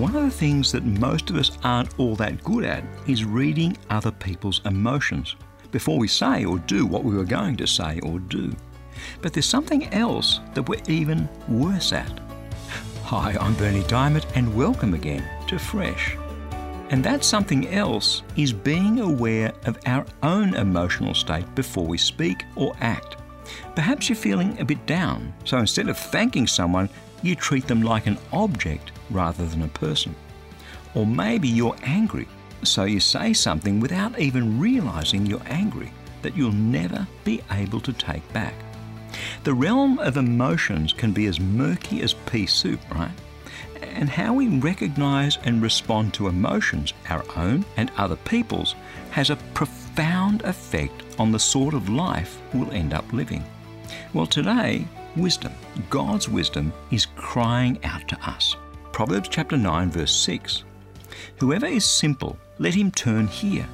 One of the things that most of us aren't all that good at is reading other people's emotions before we say or do what we were going to say or do. But there's something else that we're even worse at. Hi, I'm Berni Dymet, and welcome again to Fresh. And that something else is being aware of our own emotional state before we speak or act. Perhaps you're feeling a bit down, so instead of thanking someone, you treat them like an object rather than a person. Or maybe you're angry, so you say something without even realizing you're angry that you'll never be able to take back. The realm of emotions can be as murky as pea soup, right? And how we recognize and respond to emotions, our own and other people's, has a profound effect on the sort of life we'll end up living. Well, today, wisdom, God's wisdom, is crying out to us. Proverbs chapter 9, verse 6. Whoever is simple, let him turn here.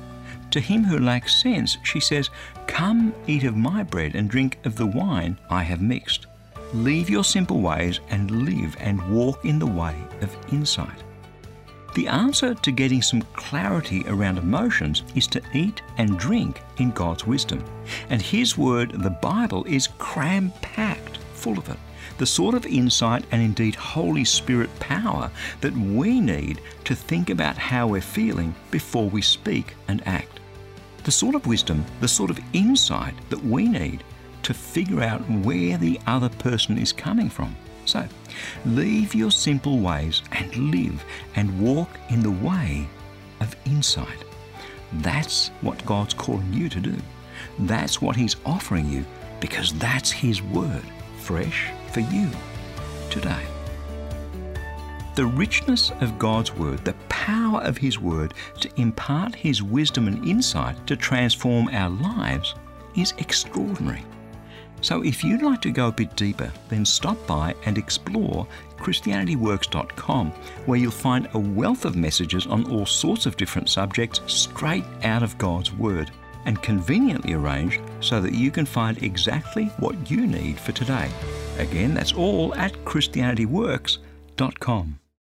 To him who lacks sense, she says, Come, eat of my bread and drink of the wine I have mixed. Leave your simple ways and live and walk in the way of insight. The answer to getting some clarity around emotions is to eat and drink in God's wisdom. And His Word, the Bible, is cram packed full of it. The sort of insight and indeed Holy Spirit power that we need to think about how we're feeling before we speak and act. The sort of wisdom, the sort of insight that we need to figure out where the other person is coming from. So, leave your simple ways and live and walk in the way of insight. That's what God's calling you to do. That's what He's offering you because that's His Word, fresh for you today. The richness of God's Word, the power of His Word to impart His wisdom and insight to transform our lives is extraordinary. So if you'd like to go a bit deeper, then stop by and explore ChristianityWorks.com, where you'll find a wealth of messages on all sorts of different subjects straight out of God's Word and conveniently arranged so that you can find exactly what you need for today. Again, that's all at ChristianityWorks.com.